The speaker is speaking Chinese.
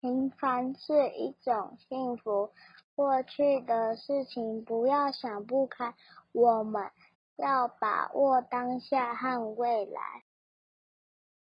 平凡是一种幸福过去的事情不要想不开我们要把握当下和未来。